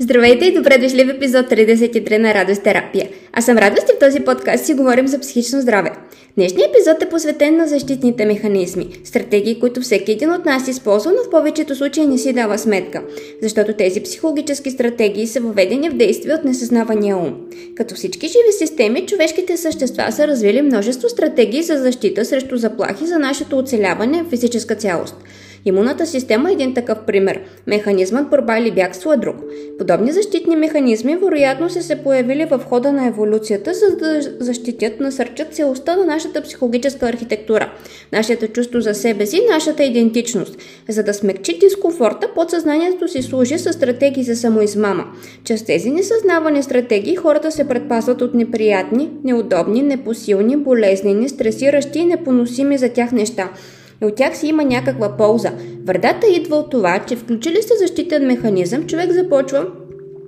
Здравейте и добре дошли в епизод 33 на Радост терапия. Аз съм Радост и в този подкаст си говорим за психично здраве. Днешният епизод е посветен на защитните механизми, стратегии, които всеки един от нас използва, но в повечето случаи не си дава сметка, защото тези психологически стратегии са въведени в действие от несъзнавания ум. Като всички живи системи, човешките същества са развили множество стратегии за защита срещу заплахи за нашето оцеляване в физическа цялост – Имунната система е един такъв пример. Механизмът борба или бягство е друг. Подобни защитни механизми вероятно са се появили в хода на еволюцията, за да защитят, насърчат целостта на нашата психологическа архитектура, нашето чувство за себе си, нашата идентичност. За да смекчи дискомфорта, подсъзнанието си служи с стратегии за самоизмама. Чрез тези несъзнавани стратегии хората се предпазват от неприятни, неудобни, непосилни, болезнени, стресиращи и непоносими за тях неща – и от тях си има някаква полза. Вредата идва от това, че включили се защитен механизъм, човек започва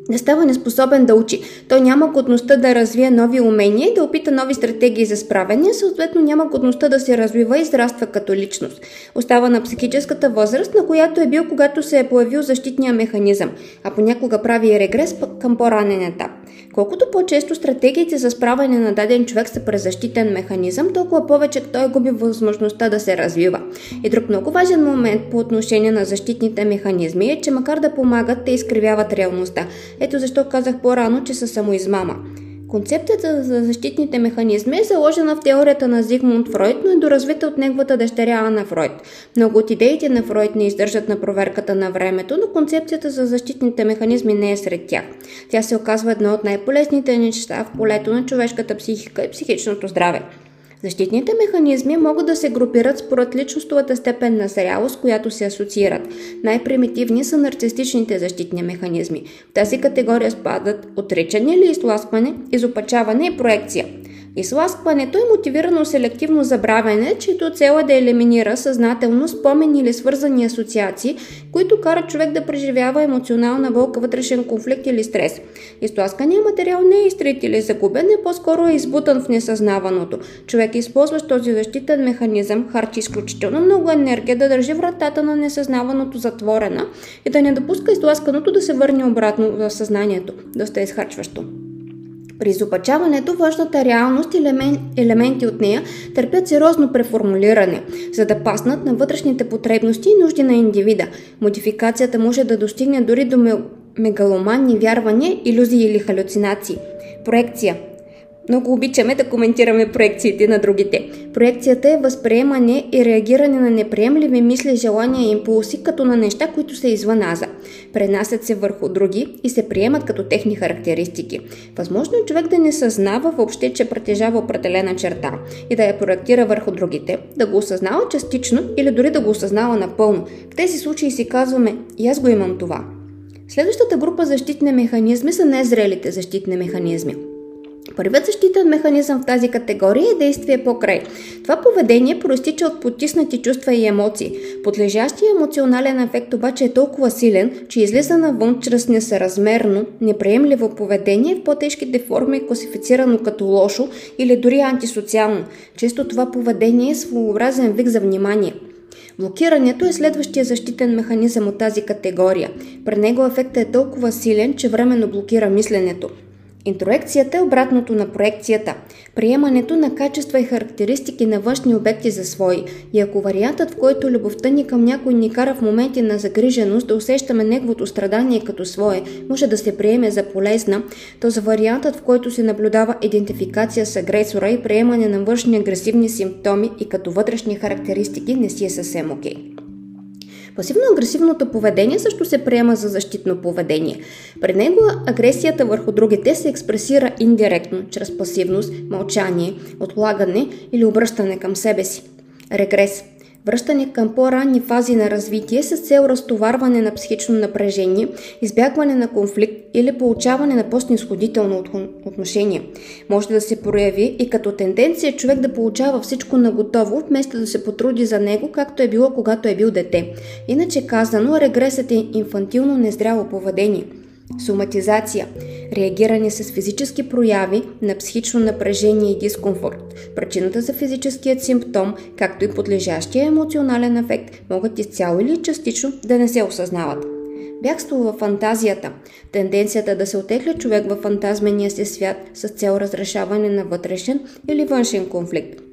да става неспособен да учи. Той няма годността да развие нови умения и да опита нови стратегии за справяне, съответно няма годността да се развива и израства като личност. Остава на психическата възраст, на която е бил, когато се е появил защитния механизъм, а понякога прави и регрес към по-ранен етап. Колкото по-често стратегиите за справяне на даден човек са през защитен механизъм, толкова повече той губи възможността да се развива. И друг много важен момент по отношение на защитните механизми е, че макар да помагат, те изкривяват реалността. Ето защо казах по-рано, че са самоизмама. Концепцията за защитните механизми е заложена в теорията на Зигмунд Фройд, но е доразвита от неговата дъщеря Ана Фройд. Много от идеите на Фройд не издържат на проверката на времето, но концепцията за защитните механизми не е сред тях. Тя се оказва едно от най-полезните неща в полето на човешката психика и психичното здраве. Защитните механизми могат да се групират според личностовата степен на зрялост, която се асоциират. Най-примитивни са нарцистичните защитни механизми. В тази категория спадат отричане или изтласкване, изопачаване и проекция – Изласкването е мотивирано селективно забравяне, чието цел е да елиминира съзнателно спомени или свързани асоциации, които карат човек да преживява емоционална вълка, вътрешен конфликт или стрес. Изтласканият материал не е изтрит или загубен, е по-скоро е избутан в несъзнаваното. Човек използва този защитен механизъм, харчи изключително много енергия да държи вратата на несъзнаваното затворена и да не допуска изтласканото да се върне обратно в съзнанието. Доста изхарчващо. При изопачаването външната реалност и елементи от нея търпят сериозно преформулиране, за да паснат на вътрешните потребности и нужди на индивида. Модификацията може да достигне дори до мегаломанни вярвания, иллюзии или халюцинации. Проекция – много обичаме да коментираме проекциите на другите. Проекцията е възприемане и реагиране на неприемливи мисли, желания и импулси, като на неща, които са извън наза. Пренасят се върху други и се приемат като техни характеристики. Възможно е човек да не съзнава въобще, че притежава определена черта и да я проектира върху другите, да го осъзнава частично или дори да го осъзнава напълно. В тези случаи си казваме, и аз го имам това. Следващата група защитни механизми са незрелите защитни механизми. Първият защитен механизъм в тази категория е действие покрай. Това поведение проистича от потиснати чувства и емоции. Подлежащия емоционален ефект обаче е толкова силен, че излиза навън чрез несъразмерно, неприемливо поведение в по-тежките форми, класифицирано като лошо или дори антисоциално. Често това поведение е своеобразен вик за внимание. Блокирането е следващия защитен механизъм от тази категория. При него ефектът е толкова силен, че временно блокира мисленето. Интроекцията е обратното на проекцията, приемането на качества и характеристики на външни обекти за свои. И ако вариантът, в който любовта ни към някой ни кара в моменти на загриженост да усещаме неговото страдание като свое, може да се приеме за полезна, то за вариантът, в който се наблюдава идентификация с агресора и приемане на външни агресивни симптоми и като вътрешни характеристики не си е съвсем окей. Okay. Пасивно-агресивното поведение също се приема за защитно поведение. При него агресията върху другите се експресира индиректно, чрез пасивност, мълчание, отлагане или обръщане към себе си. Регрес – връщане към по-ранни фази на развитие с цел разтоварване на психично напрежение, избягване на конфликт или получаване на по-снисходително отношение. Може да се прояви и като тенденция човек да получава всичко на готово, вместо да се потруди за него, както е било когато е бил дете. Иначе казано, регресът е инфантилно незряло поведение – Соматизация – реагиране с физически прояви на психично напрежение и дискомфорт. Причината за физическият симптом, както и подлежащия емоционален ефект, могат изцяло или частично да не се осъзнават. бягство в фантазията, тенденцията да се отекля човек в фантазмения си свят с цел разрешаване на вътрешен или външен конфликт.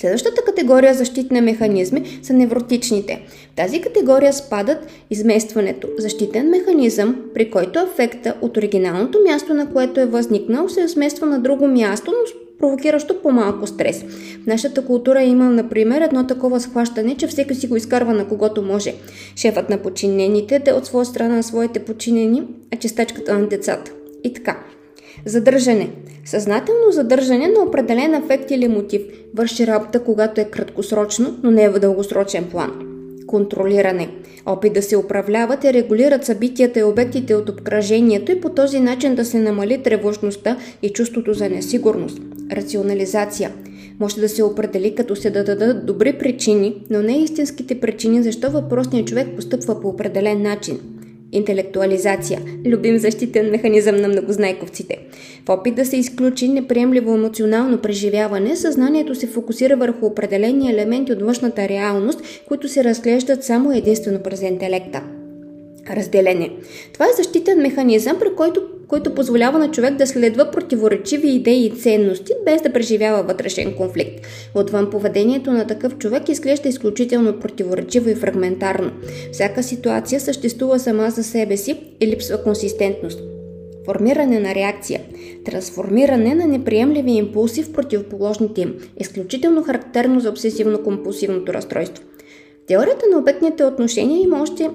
Следващата категория защитни механизми са невротичните. В тази категория спадат изместването, защитен механизъм, при който ефекта от оригиналното място, на което е възникнал, се измества на друго място, но провокиращо по-малко стрес. В нашата култура има, например, едно такова схващане, че всеки си го изкарва на когото може. Шефът на подчинените, те от своя страна на своите подчинени, а чистачката на децата. И така. Задържане. Съзнателно задържане на определен ефект или мотив върши работа, когато е краткосрочно, но не е в дългосрочен план. Контролиране. Опит да се управляват и регулират събитията и обектите от обкръжението и по този начин да се намали тревожността и чувството за несигурност. Рационализация. Може да се определи като се да дадат добри причини, но не истинските причини защо въпросният човек постъпва по определен начин – Интелектуализация – любим защитен механизъм на многознайковците. В опит да се изключи неприемливо емоционално преживяване, съзнанието се фокусира върху определени елементи от външната реалност, които се разглеждат само единствено през интелекта. Разделение. Това е защитен механизъм, при който който позволява на човек да следва противоречиви идеи и ценности, без да преживява вътрешен конфликт. Отвън поведението на такъв човек изглежда изключително противоречиво и фрагментарно. Всяка ситуация съществува сама за себе си и липсва консистентност. Формиране на реакция. Трансформиране на неприемливи импулси в противоположните им. Изключително характерно за обсесивно-компулсивното разстройство. Теорията на обектните отношения има още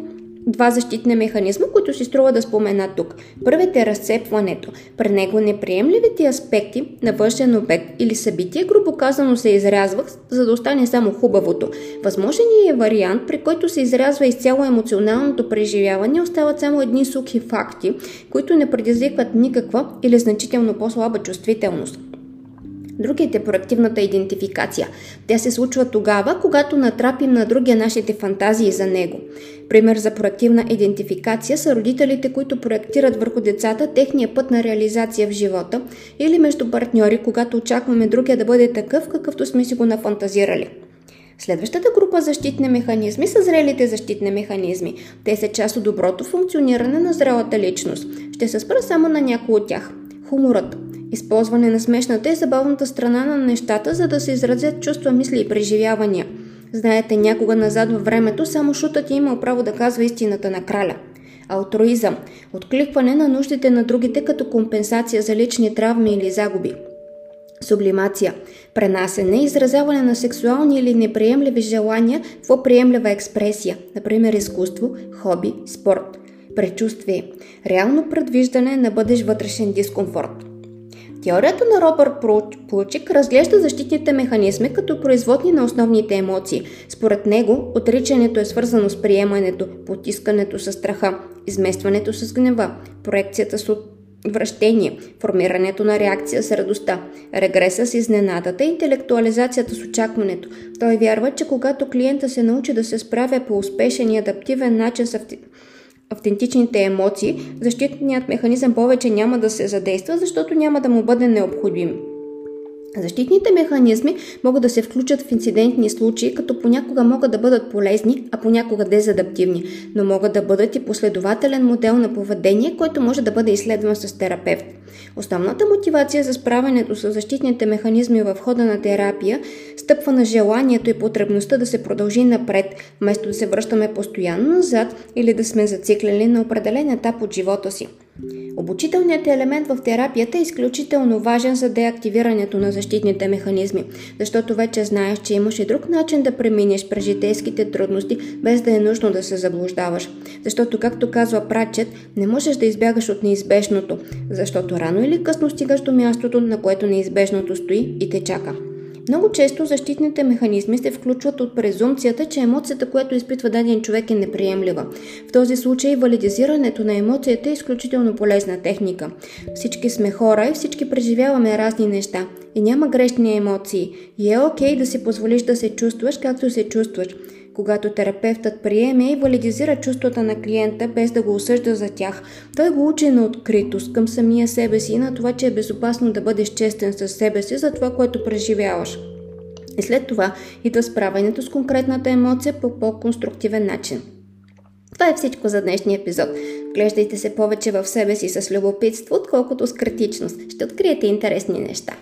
два защитни механизма, които си струва да спомена тук. Първият е разцепването. При него неприемливите аспекти на външен обект или събитие, грубо казано, се изрязват, за да остане само хубавото. Възможен е вариант, при който се изрязва изцяло емоционалното преживяване, остават само едни сухи факти, които не предизвикват никаква или значително по-слаба чувствителност. Другите е проактивната идентификация. Тя се случва тогава, когато натрапим на другия нашите фантазии за него. Пример за проактивна идентификация са родителите, които проектират върху децата техния път на реализация в живота или между партньори, когато очакваме другия да бъде такъв, какъвто сме си го нафантазирали. Следващата група защитни механизми са зрелите защитни механизми. Те са част от доброто функциониране на зрелата личност. Ще се спра само на някои от тях. Хуморът. Използване на смешната и забавната страна на нещата, за да се изразят чувства, мисли и преживявания. Знаете, някога назад във времето само шутът е имал право да казва истината на краля. Алтруизъм – откликване на нуждите на другите като компенсация за лични травми или загуби. Сублимация – пренасене и изразяване на сексуални или неприемливи желания в приемлива експресия, например изкуство, хоби, спорт. Пречувствие – реално предвиждане на бъдещ вътрешен дискомфорт. Теорията на Робърт Плучик разглежда защитните механизми като производни на основните емоции. Според него, отричането е свързано с приемането, потискането с страха, изместването с гнева, проекцията с вращение, формирането на реакция с радостта, регреса с изненадата и интелектуализацията с очакването. Той вярва, че когато клиента се научи да се справя по успешен и адаптивен начин с автентичните емоции, защитният механизъм повече няма да се задейства, защото няма да му бъде необходим. Защитните механизми могат да се включат в инцидентни случаи, като понякога могат да бъдат полезни, а понякога дезадаптивни, но могат да бъдат и последователен модел на поведение, който може да бъде изследван с терапевт. Основната мотивация за справянето с защитните механизми в хода на терапия стъпва на желанието и потребността да се продължи напред, вместо да се връщаме постоянно назад или да сме зациклени на определен етап от живота си. Обучителният елемент в терапията е изключително важен за деактивирането на защитните механизми, защото вече знаеш, че имаш и друг начин да преминеш през житейските трудности, без да е нужно да се заблуждаваш. Защото, както казва Прачет, не можеш да избягаш от неизбежното, защото рано или късно стигаш до мястото, на което неизбежното стои и те чака. Много често защитните механизми се включват от презумцията, че емоцията, която изпитва даден човек е неприемлива. В този случай валидизирането на емоцията е изключително полезна техника. Всички сме хора и всички преживяваме разни неща. И няма грешни емоции. И е окей okay да си позволиш да се чувстваш както се чувстваш. Когато терапевтът приеме и валидизира чувствата на клиента без да го осъжда за тях, той го учи на откритост към самия себе си и на това, че е безопасно да бъдеш честен със себе си за това, което преживяваш. И след това идва справянето с конкретната емоция по по-конструктивен начин. Това е всичко за днешния епизод. Глеждайте се повече в себе си с любопитство, отколкото с критичност. Ще откриете интересни неща.